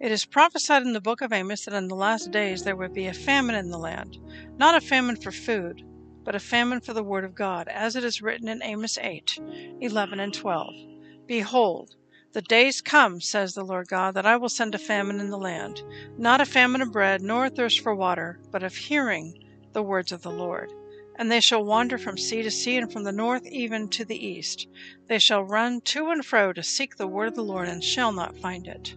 It is prophesied in the book of Amos that in the last days there would be a famine in the land, not a famine for food, but a famine for the word of God, as it is written in Amos 8, 11 and 12. Behold, the days come, says the Lord God, that I will send a famine in the land, not a famine of bread, nor a thirst for water, but of hearing the words of the Lord. And they shall wander from sea to sea, and from the north even to the east. They shall run to and fro to seek the word of the Lord, and shall not find it.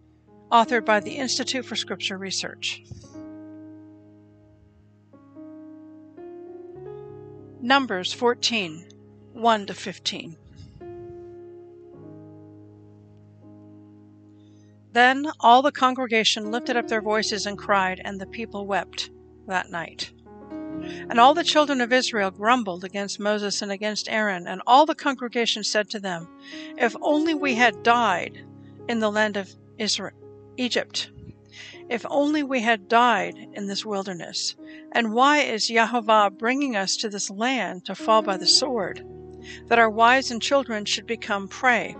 authored by the Institute for Scripture Research. Numbers 14 1 to 15. Then all the congregation lifted up their voices and cried, and the people wept that night. And all the children of Israel grumbled against Moses and against Aaron, and all the congregation said to them, If only we had died in the land of Israel Egypt. If only we had died in this wilderness. And why is Yahovah bringing us to this land to fall by the sword? That our wives and children should become prey.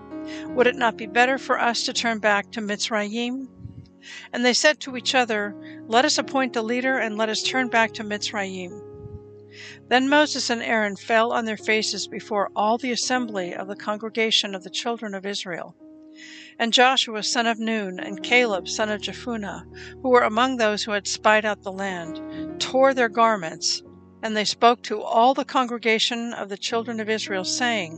Would it not be better for us to turn back to Mitzrayim? And they said to each other, Let us appoint a leader and let us turn back to Mitzrayim. Then Moses and Aaron fell on their faces before all the assembly of the congregation of the children of Israel. And Joshua son of Nun and Caleb son of Jephunneh, who were among those who had spied out the land, tore their garments, and they spoke to all the congregation of the children of Israel, saying,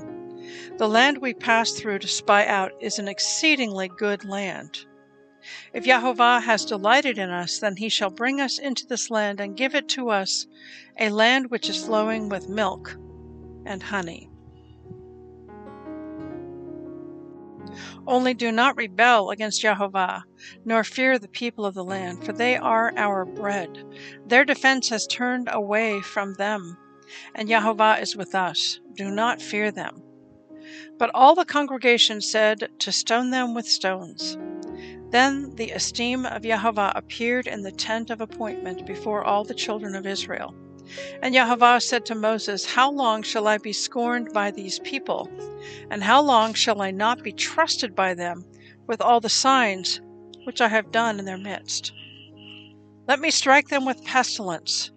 The land we passed through to spy out is an exceedingly good land. If Yahovah has delighted in us, then he shall bring us into this land and give it to us, a land which is flowing with milk and honey. Only do not rebel against Jehovah, nor fear the people of the land, for they are our bread. Their defense has turned away from them, and Jehovah is with us. Do not fear them. But all the congregation said to stone them with stones. Then the esteem of Jehovah appeared in the tent of appointment before all the children of Israel. And Yahweh said to Moses, How long shall I be scorned by these people? And how long shall I not be trusted by them with all the signs which I have done in their midst? Let me strike them with pestilence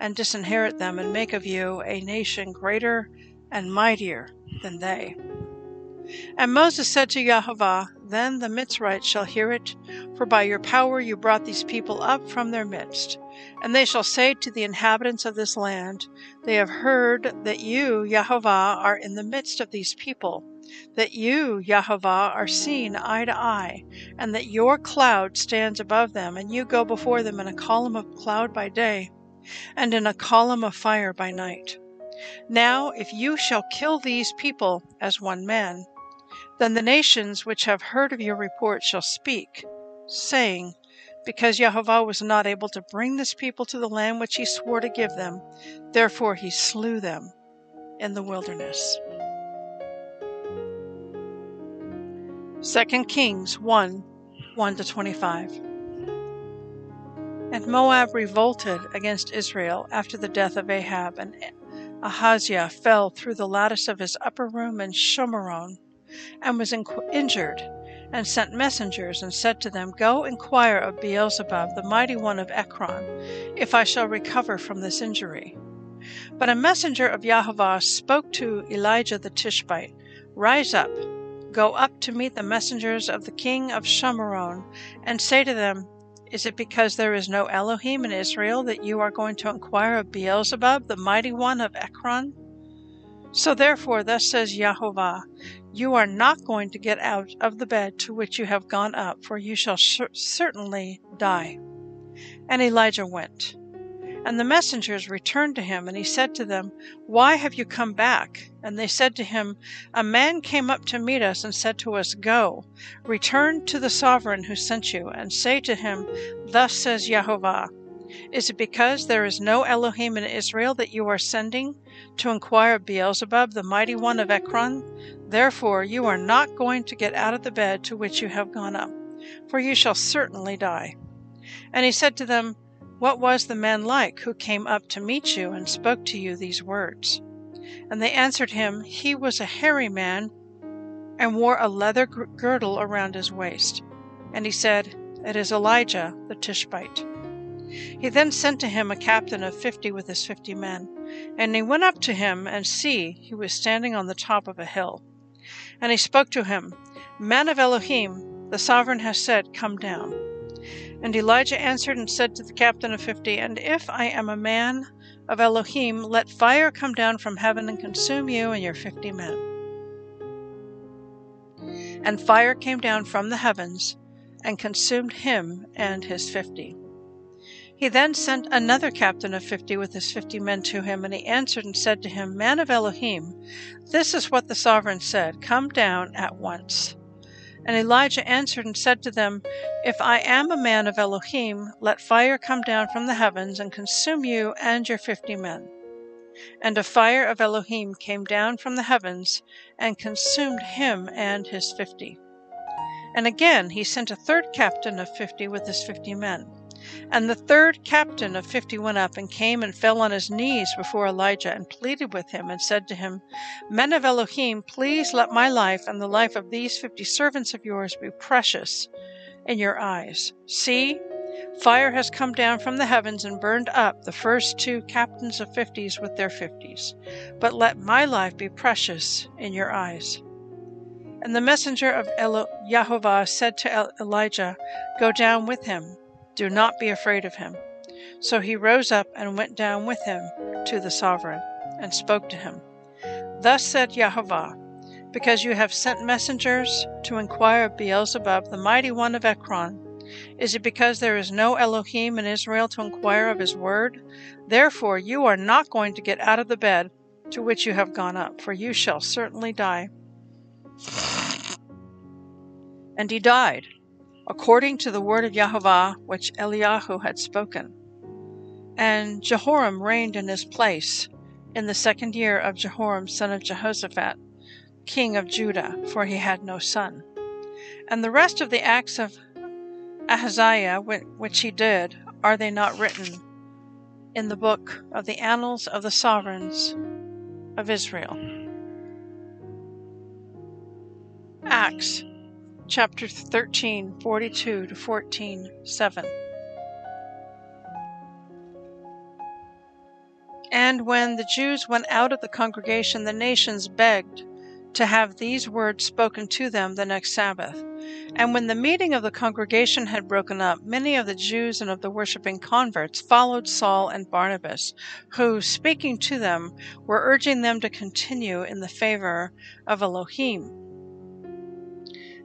and disinherit them, and make of you a nation greater and mightier than they. And Moses said to Yahweh, Then the Mitzrites shall hear it, for by your power you brought these people up from their midst. And they shall say to the inhabitants of this land, They have heard that you, Yahovah, are in the midst of these people, that you, Yahovah, are seen eye to eye, and that your cloud stands above them, and you go before them in a column of cloud by day, and in a column of fire by night. Now, if you shall kill these people as one man, then the nations which have heard of your report shall speak, saying, because Jehovah was not able to bring this people to the land which he swore to give them. Therefore he slew them in the wilderness. 2 Kings 1 1 to 25. And Moab revolted against Israel after the death of Ahab, and Ahaziah fell through the lattice of his upper room in Shomron, and was injured and sent messengers and said to them, Go inquire of Beelzebub, the mighty one of Ekron, if I shall recover from this injury. But a messenger of Yahweh spoke to Elijah the Tishbite, Rise up, go up to meet the messengers of the king of Shomron, and say to them, Is it because there is no Elohim in Israel that you are going to inquire of Beelzebub, the mighty one of Ekron? So therefore, thus says Yahweh, you are not going to get out of the bed to which you have gone up, for you shall certainly die. And Elijah went. And the messengers returned to him, and he said to them, Why have you come back? And they said to him, A man came up to meet us and said to us, Go, return to the sovereign who sent you, and say to him, Thus says Jehovah, Is it because there is no Elohim in Israel that you are sending to inquire of Beelzebub, the mighty one of Ekron? Therefore you are not going to get out of the bed to which you have gone up, for you shall certainly die. And he said to them, What was the man like who came up to meet you and spoke to you these words? And they answered him, He was a hairy man, and wore a leather girdle around his waist. And he said, It is Elijah the Tishbite. He then sent to him a captain of fifty with his fifty men. And he went up to him, and see, he was standing on the top of a hill. And he spoke to him, Man of Elohim, the sovereign has said, Come down. And Elijah answered and said to the captain of fifty, And if I am a man of Elohim, let fire come down from heaven and consume you and your fifty men. And fire came down from the heavens and consumed him and his fifty. He then sent another captain of fifty with his fifty men to him, and he answered and said to him, Man of Elohim, this is what the sovereign said Come down at once. And Elijah answered and said to them, If I am a man of Elohim, let fire come down from the heavens and consume you and your fifty men. And a fire of Elohim came down from the heavens and consumed him and his fifty. And again he sent a third captain of fifty with his fifty men. And the third captain of fifty went up and came and fell on his knees before Elijah and pleaded with him and said to him, Men of Elohim, please let my life and the life of these fifty servants of yours be precious in your eyes. See, fire has come down from the heavens and burned up the first two captains of fifties with their fifties. But let my life be precious in your eyes. And the messenger of Yahovah said to Elijah, Go down with him. Do not be afraid of him. So he rose up and went down with him to the sovereign, and spoke to him. Thus said Jehovah, Because you have sent messengers to inquire of Beelzebub, the mighty one of Ekron, is it because there is no Elohim in Israel to inquire of his word? Therefore you are not going to get out of the bed to which you have gone up, for you shall certainly die. And he died, according to the word of Yahweh which Eliyahu had spoken. And Jehoram reigned in his place in the second year of Jehoram son of Jehoshaphat, king of Judah, for he had no son. And the rest of the acts of Ahaziah which he did, are they not written in the book of the annals of the sovereigns of Israel? Acts chapter 13, 42 to 14, 7. And when the Jews went out of the congregation, the nations begged to have these words spoken to them the next Sabbath. And when the meeting of the congregation had broken up, many of the Jews and of the worshipping converts followed Saul and Barnabas, who, speaking to them, were urging them to continue in the favor of Elohim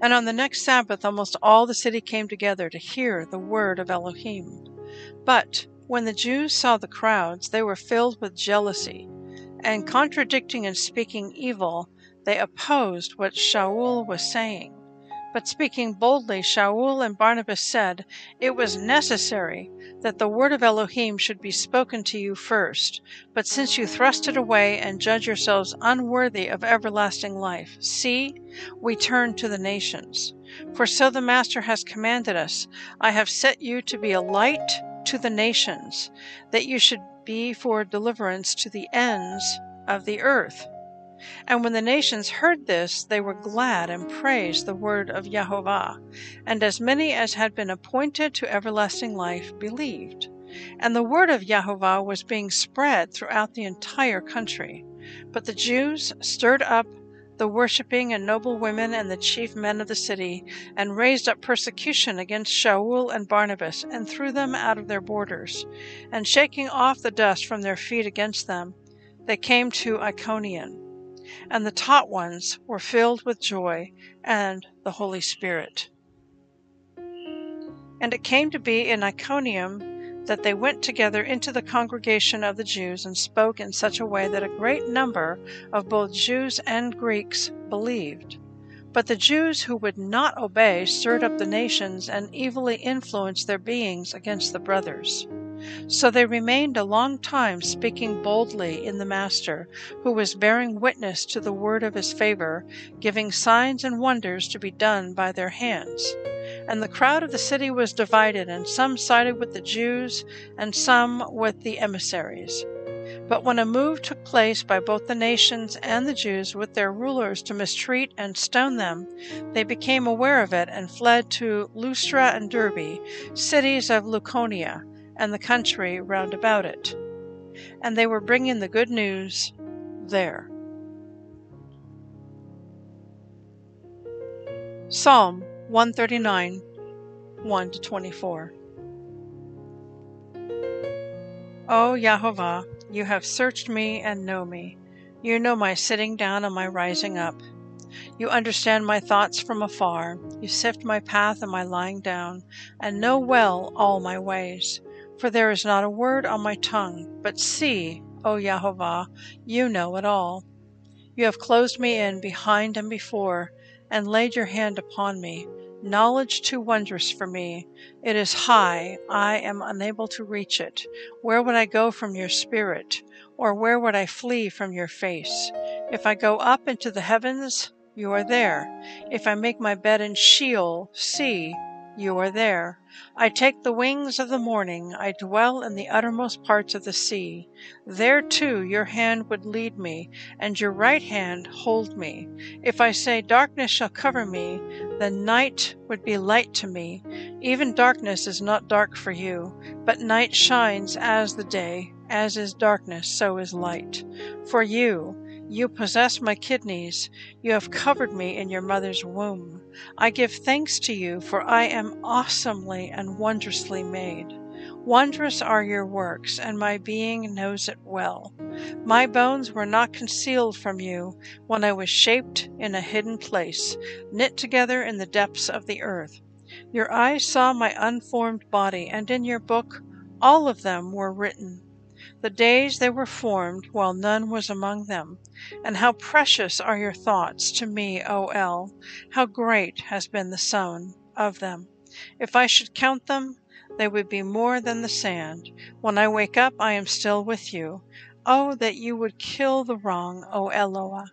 and on the next Sabbath, almost all the city came together to hear the word of Elohim. But when the Jews saw the crowds, they were filled with jealousy, and contradicting and speaking evil, they opposed what Shaul was saying. But speaking boldly, Shaul and Barnabas said, It was necessary that the word of Elohim should be spoken to you first. But since you thrust it away and judge yourselves unworthy of everlasting life, see, we turn to the nations. For so the Master has commanded us I have set you to be a light to the nations, that you should be for deliverance to the ends of the earth. And when the nations heard this, they were glad and praised the word of Jehovah. And as many as had been appointed to everlasting life believed. And the word of Jehovah was being spread throughout the entire country. But the Jews stirred up the worshipping and noble women and the chief men of the city, and raised up persecution against Shaul and Barnabas, and threw them out of their borders. And shaking off the dust from their feet against them, they came to Iconium and the taught ones were filled with joy and the Holy Spirit. And it came to be in Iconium that they went together into the congregation of the Jews and spoke in such a way that a great number of both Jews and Greeks believed. But the Jews who would not obey stirred up the nations and evilly influenced their beings against the brothers. So they remained a long time speaking boldly in the Master, who was bearing witness to the word of his favor, giving signs and wonders to be done by their hands. And the crowd of the city was divided, and some sided with the Jews, and some with the emissaries. But when a move took place by both the nations and the Jews with their rulers to mistreat and stone them, they became aware of it and fled to Lystra and Derbe, cities of Lycaonia and the country round about it. And they were bringing the good news there. Psalm 139 1 to 24. O Yahovah, you have searched me and know me. You know my sitting down and my rising up. You understand my thoughts from afar. You sift my path and my lying down, and know well all my ways. For there is not a word on my tongue, but see, O Yahovah, you know it all. You have closed me in behind and before, and laid your hand upon me. Knowledge too wondrous for me. It is high, I am unable to reach it. Where would I go from your spirit? Or where would I flee from your face? If I go up into the heavens, you are there. If I make my bed in Sheol, see, you are there. I take the wings of the morning, I dwell in the uttermost parts of the sea. There too your hand would lead me, and your right hand hold me. If I say, Darkness shall cover me, then night would be light to me. Even darkness is not dark for you, but night shines as the day. As is darkness, so is light. For you, you possess my kidneys. You have covered me in your mother's womb. I give thanks to you, for I am awesomely and wondrously made. Wondrous are your works, and my being knows it well. My bones were not concealed from you when I was shaped in a hidden place, knit together in the depths of the earth. Your eyes saw my unformed body, and in your book all of them were written the days they were formed while none was among them. And how precious are your thoughts to me, O El! How great has been the sum of them! If I should count them, they would be more than the sand. When I wake up, I am still with you. Oh, that you would kill the wrong, O Eloah!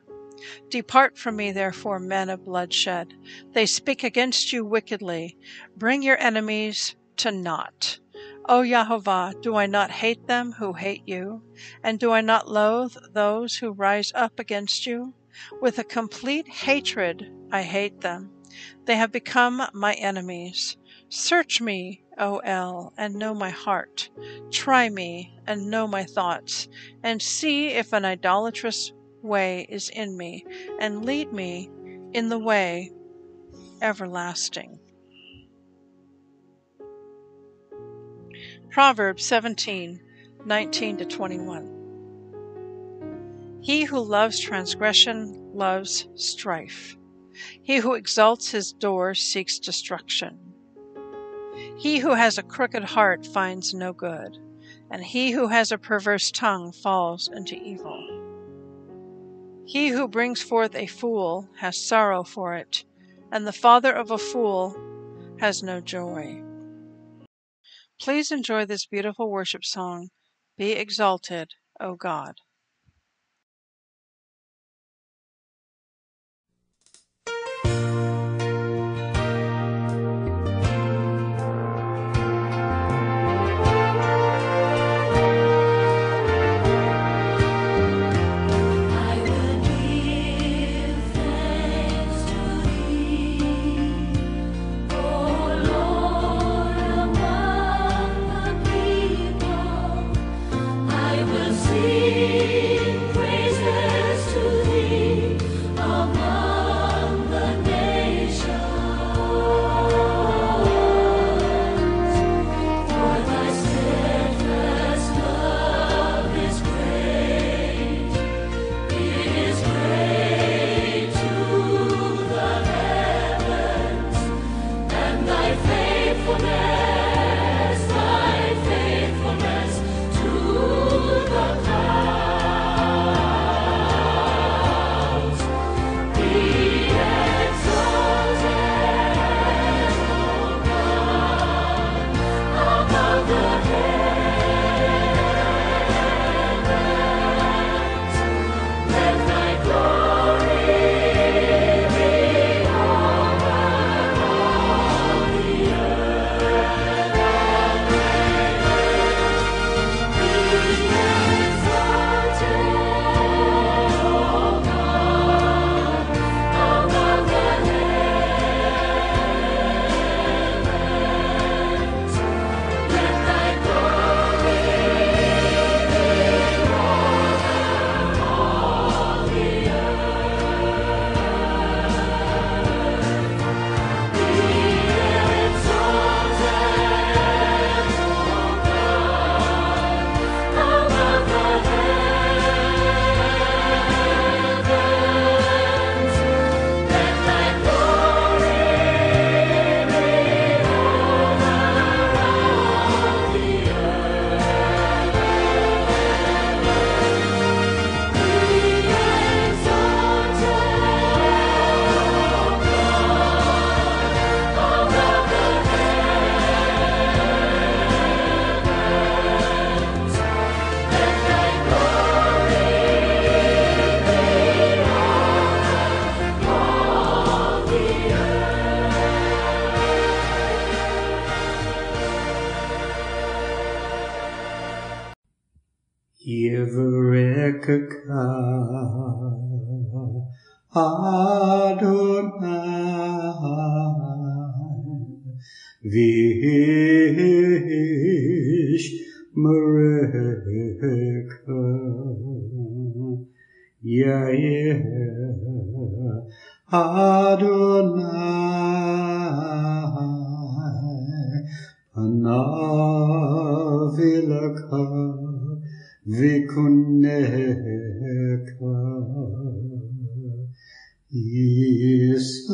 Depart from me, therefore, men of bloodshed. They speak against you wickedly. Bring your enemies to naught. O Yahovah, do I not hate them who hate you? And do I not loathe those who rise up against you? With a complete hatred I hate them. They have become my enemies. Search me, O El, and know my heart. Try me and know my thoughts, and see if an idolatrous way is in me, and lead me in the way everlasting. Proverbs 17 19 to 21. He who loves transgression loves strife. He who exalts his door seeks destruction. He who has a crooked heart finds no good, and he who has a perverse tongue falls into evil. He who brings forth a fool has sorrow for it, and the father of a fool has no joy. Please enjoy this beautiful worship song, Be Exalted, O God. Yair Adonai Panavilaka Vikuneka Isa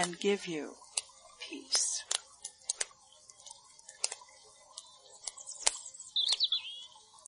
and give you peace.